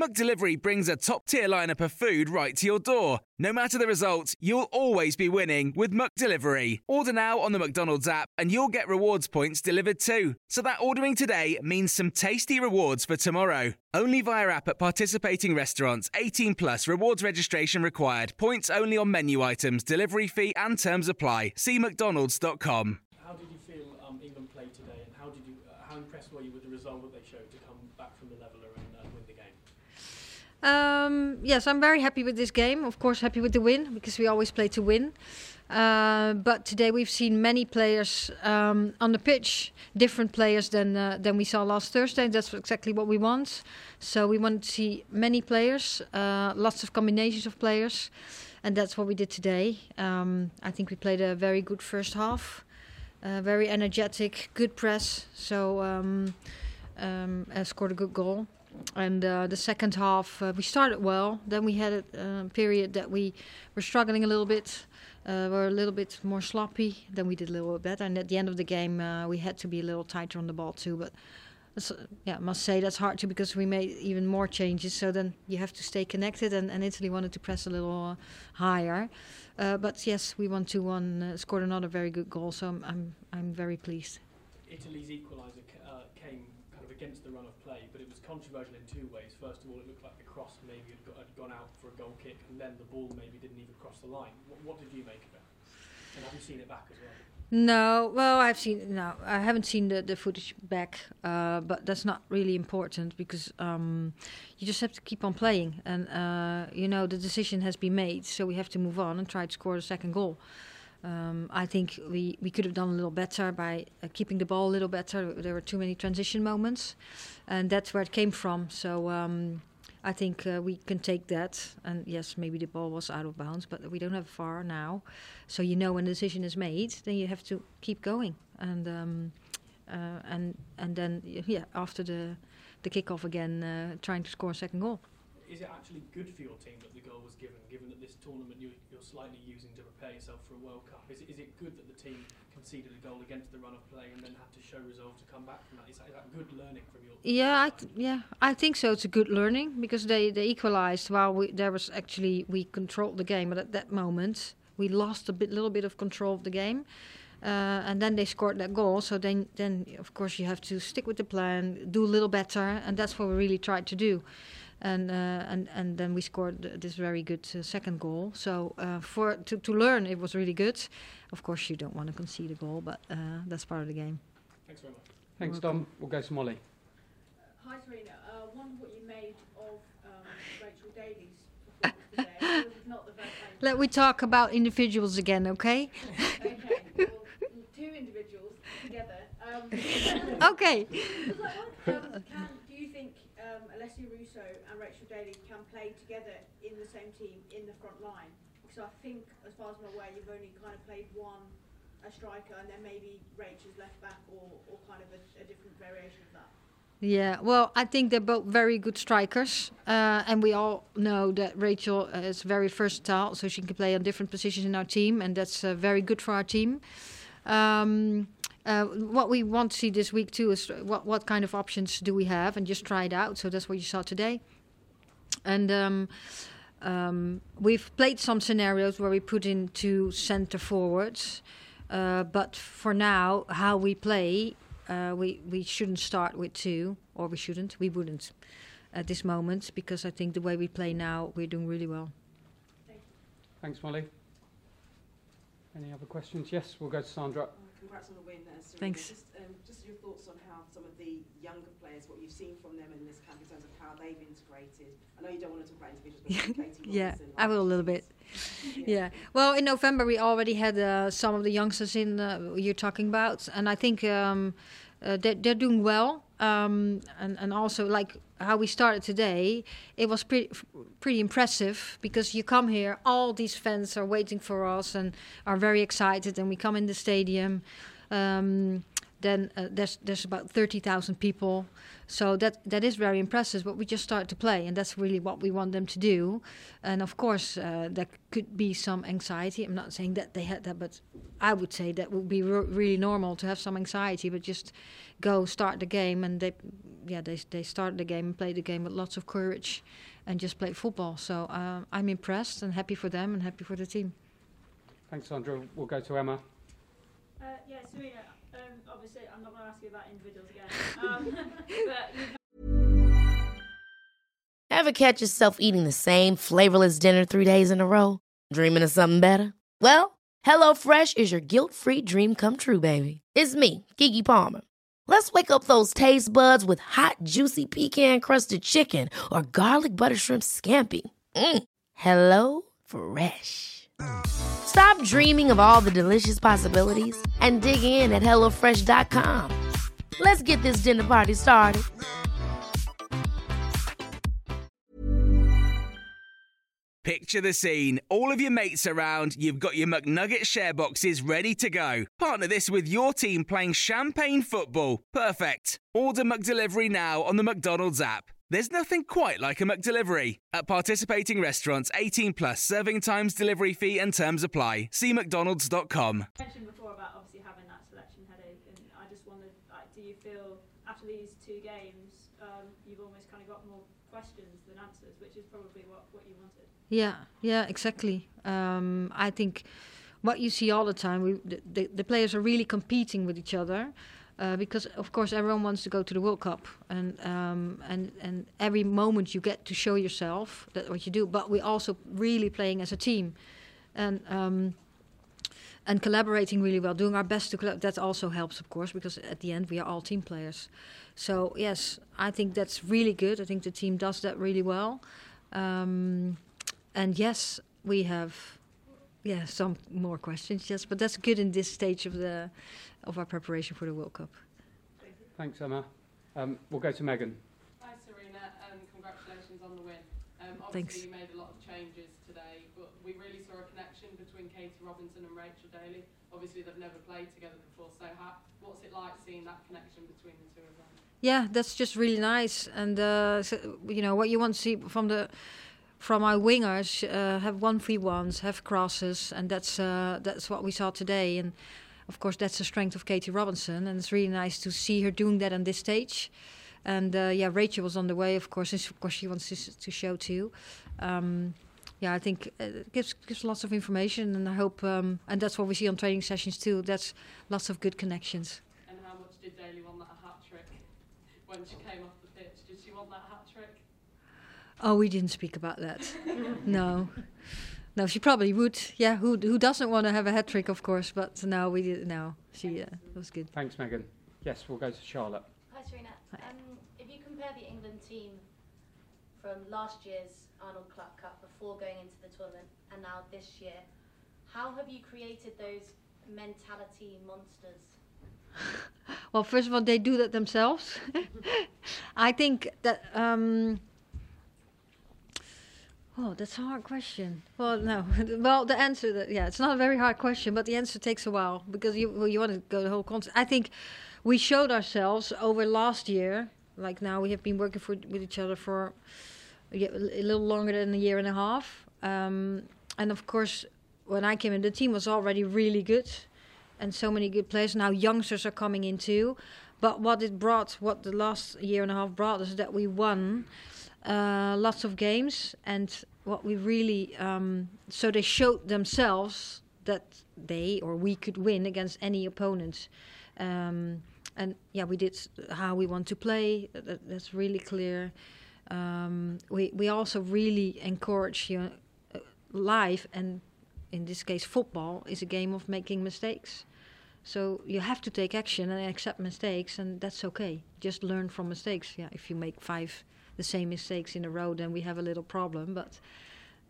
McDelivery brings a top tier lineup of food right to your door. No matter the result, you'll always be winning with McDelivery. Order now on the McDonald's app and you'll get rewards points delivered too. So that ordering today means some tasty rewards for tomorrow. Only via app at participating restaurants. 18 plus rewards registration required. Points only on menu items, delivery fee and terms apply. See mcdonalds.com. How did you feel um, England played today, and how did you, uh, how impressed were you with the result that they showed to come back from the leveler and uh, win the game? Um, yes, I'm very happy with this game. Of course, happy with the win because we always play to win. Uh, but today we've seen many players um, on the pitch, different players than uh, than we saw last Thursday. That's exactly what we want. So we want to see many players, uh, lots of combinations of players, and that's what we did today. Um, I think we played a very good first half, uh, very energetic, good press. So um, um, uh, scored a good goal and uh, the second half uh, we started well. Then we had a uh, period that we were struggling a little bit. Uh, were a little bit more sloppy. Then we did a little bit better. And at the end of the game, uh, we had to be a little tighter on the ball too. But uh, yeah, I must say that's hard too because we made even more changes. So then you have to stay connected. And, and Italy wanted to press a little higher. but yes, we won two one. scored another very good goal. So I'm I'm, I'm very pleased. Italy's equaliser ca- came kind of against the run of play, but it was controversial in two ways. First of all, it looked like the cross maybe had, got, had gone out for a goal kick, and then the ball maybe didn't even cross the line. What, what did you make of it? And have you seen it back as well? No, well, I've seen no, I haven't seen the, the footage back, uh, but that's not really important because um, you just have to keep on playing, and uh, you know the decision has been made, so we have to move on and try to score the second goal. Um, I think we, we could have done a little better by uh, keeping the ball a little better. There were too many transition moments, and that's where it came from. So um, I think uh, we can take that. And yes, maybe the ball was out of bounds, but we don't have far now. So you know when the decision is made, then you have to keep going. And um, uh, and and then yeah, after the the kickoff again, uh, trying to score a second goal. Is it actually good for your team that the goal was given, given that this tournament you're, you're slightly using to prepare yourself for a World Cup? Is it, is it good that the team conceded a goal against the run of play and then had to show resolve to come back from that? Is that, is that good learning from your? Yeah, I yeah, I think so. It's a good learning because they they equalised while we there was actually we controlled the game, but at that moment we lost a bit, little bit of control of the game. Uh, and then they scored that goal. So then, then of course you have to stick with the plan, do a little better, and that's what we really tried to do and uh, and and then we scored this very good uh, second goal. So uh, for to, to learn, it was really good. Of course, you don't want to concede a goal, but uh, that's part of the game. Thanks very much. Thanks, Dom. We'll go to Molly. Hi, Sarina. Uh, wondered what you made of um, Rachel Daly's. performance today. Not the best. Let we talk about individuals again, okay? Okay, well, two individuals together. Um, okay. um, can, do you think Alessia Russo and Rachel Daly can play together in the same team in the front line? Because I think, as far as I'm aware, you've only kind of played one a striker, and then maybe Rachel's left back, or, or kind of a, a different variation of that. Yeah, well, I think they're both very good strikers, uh, and we all know that Rachel is very versatile, so she can play on different positions in our team, and that's uh, very good for our team. Um, uh, what we want to see this week too is what what kind of options do we have, and just try it out. So that's what you saw today, and. Um, um, we've played some scenarios where we put in two centre forwards, uh, but for now, how we play, uh, we we shouldn't start with two, or we shouldn't, we wouldn't, at this moment, because I think the way we play now, we're doing really well. Thanks, Molly. Any other questions? Yes, we'll go to Sandra. Congrats on the win. Uh, Sarina. Thanks. Just, um, just your thoughts on how some of the younger players, what you've seen from them in this camp in terms of how they've integrated. I know you don't want to talk about individuals, but yeah, Robinson, I will a little bit. Yeah. Well, in November we already had uh, some of the youngsters in uh, you're talking about, and I think um, uh, they're, they're doing well. Um, and and also like how we started today, it was pretty pretty impressive because you come here, all these fans are waiting for us and are very excited, and we come in the stadium. Um, then uh, there's there's about thirty thousand people, so that that is very impressive. But we just start to play, and that's really what we want them to do. And of course, uh, there could be some anxiety. I'm not saying that they had that, but I would say that would be re- really normal to have some anxiety. But just go start the game, and they, yeah, they they start the game and play the game with lots of courage, and just play football. So uh, I'm impressed and happy for them and happy for the team. Thanks, Sandra. We'll go to Emma. Uh, yeah, Sarina. Obviously, I'm not going to ask you about individuals again. Um, Ever catch yourself eating the same flavorless dinner three days in a row? Dreaming of something better? Well, HelloFresh is your guilt free dream come true, baby. It's me, Keke Palmer. Let's wake up those taste buds with hot, juicy pecan crusted chicken or garlic butter shrimp scampi. Mm. Hello Fresh. Stop dreaming of all the delicious possibilities and dig in at HelloFresh.com. Let's get this dinner party started. Picture the scene. All of your mates around, you've got your McNugget share boxes ready to go. Partner this with your team playing champagne football. Perfect. Order McDelivery now on the McDonald's app. There's nothing quite like a McDelivery. At participating restaurants, 18 plus serving times, delivery fee, and terms apply. See McDonald's.com. mentioned before about obviously having that selection headache, and I just wondered, like, do you feel after these two games, um, you've almost kind of got more questions than answers, which is probably what, what you wanted? Yeah, yeah, exactly. Um, I think what you see all the time, we, the, the, the players are really competing with each other. Uh, because of course everyone wants to go to the World Cup, and um, and and every moment you get to show yourself that what you do. But we're also really playing as a team, and um, and collaborating really well, doing our best to collab- that also helps, of course, because at the end we are all team players. So yes, I think that's really good. I think the team does that really well, um, and yes, we have yeah some more questions. Yes, but that's good in this stage of the of our preparation for the World Cup. Thanks, Emma. Um, we'll go to Megan. Hi Sarina, and congratulations on the win. Um, obviously Thanks. you made a lot of changes today, but we really saw a connection between Katie Robinson and Rachel Daly. Obviously they've never played together before, so how, what's it like seeing that connection between the two of them? Yeah, that's just really nice, and uh, so, you know what you want to see from the from our wingers uh, have one v ones, have crosses, and that's uh, that's what we saw today. And of course, that's the strength of Katie Robinson, and it's really nice to see her doing that on this stage. And uh, yeah, Rachel was on the way, of course. and Of course, she wants to, to show too. Um, yeah, I think uh, it gives gives lots of information, and I hope, um, and that's what we see on training sessions too. That's lots of good connections. And how much did Daly want that hat trick when she came off the pitch? Did she want that hat trick? Oh, we didn't speak about that. no, no, she probably would. Yeah, who who doesn't want to have a hat trick, of course? But no, we did. No, she uh, was good. Thanks, Megan. Yes, we'll go to Charlotte. Hi, Sarina. Um, if you compare the England team from last year's Arnold Clark Cup before going into the tournament and now this year, how have you created those mentality monsters? Well, first of all, they do that themselves. I think that. Um, oh, that's a hard question. Well, no. well, the answer, that, yeah, it's not a very hard question, but the answer takes a while because you well, you want to go the whole concept. I think we showed ourselves over last year. Like now, we have been working for, with each other for a a little longer than a year and a half. Um, and of course, when I came in, the team was already really good and so many good players. Now youngsters are coming in too. But what it brought, what the last year and a half brought, is that we won uh, lots of games, and what we really um, so they showed themselves that they or we could win against any opponent. Um, and yeah, we did how we want to play. That, that's really clear. Um, we we also really encourage you know, uh, life and in this case football is a game of making mistakes So you have to take action and accept mistakes, and that's okay. Just learn from mistakes. Yeah, if you make five the same mistakes in a row, then we have a little problem. But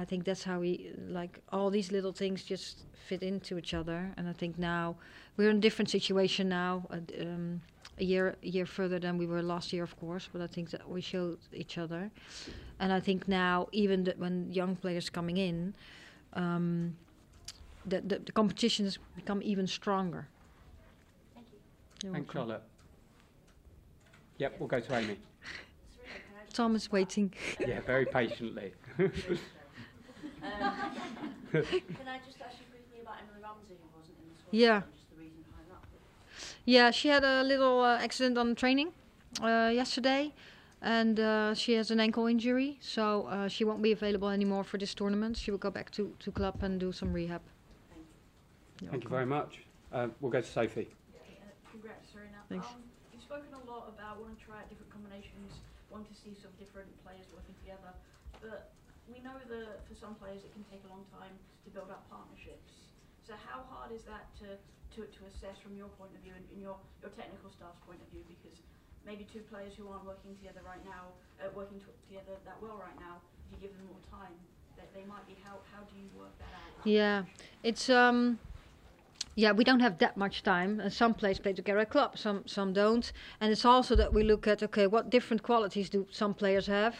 I think that's how we like all these little things just fit into each other. And I think now we're in a different situation now. Uh, um, a year a year further than we were last year, of course. But I think that we showed each other, and I think now even that when young players coming in, um, the, the the competition has become even stronger. Thank you. You're Thanks, welcome. Charlotte. Yep, we'll go to Amy. Tom is waiting. Yeah, very patiently. Um, can I just ask you briefly about Emily Ramsay, who wasn't in the squad? Yeah. and Just the reason behind that. Yeah, she had a little uh, accident on training uh, yesterday, and uh, she has an ankle injury, so uh, she won't be available anymore for this tournament. She will go back to, to club and do some rehab. You're Thank you very much. Uh, we'll go to Sophie. Congrats, Sarina. Thanks. Um, you've spoken a lot about wanting to try out different combinations, wanting to see some different players working together, but we know that for some players it can take a long time to build up partnerships. So how hard is that to, to, to assess from your point of view and, and your, your technical staff's point of view? Because maybe two players who aren't working together right now, uh, working to, together that well right now, if you give them more time, that they might be. How, how do you work that out? Yeah, it's um, yeah, we don't have that much time, and some players play together at club, some some don't, and it's also that we look at okay, what different qualities do some players have,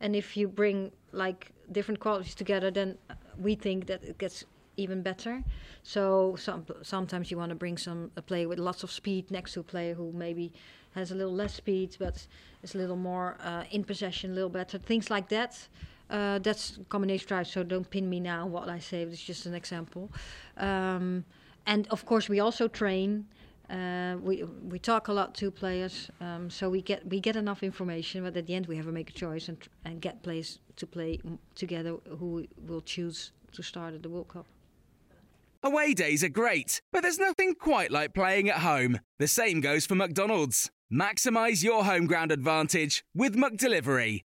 and if you bring like different qualities together, then uh, we think that it gets even better. So some sometimes you want to bring some a player with lots of speed next to a player who maybe has a little less speed, but is a little more uh, in possession, a little better, things like that. Uh, that's combination drive, so don't pin me now what I say. It's just an example. Um, and of course, we also train. Uh, we we talk a lot to players, um, so we get we get enough information. But at the end, we have to make a choice and and get players to play together who will choose to start at the World Cup. Away days are great, but there's nothing quite like playing at home. The same goes for McDonald's. Maximize your home ground advantage with McDelivery.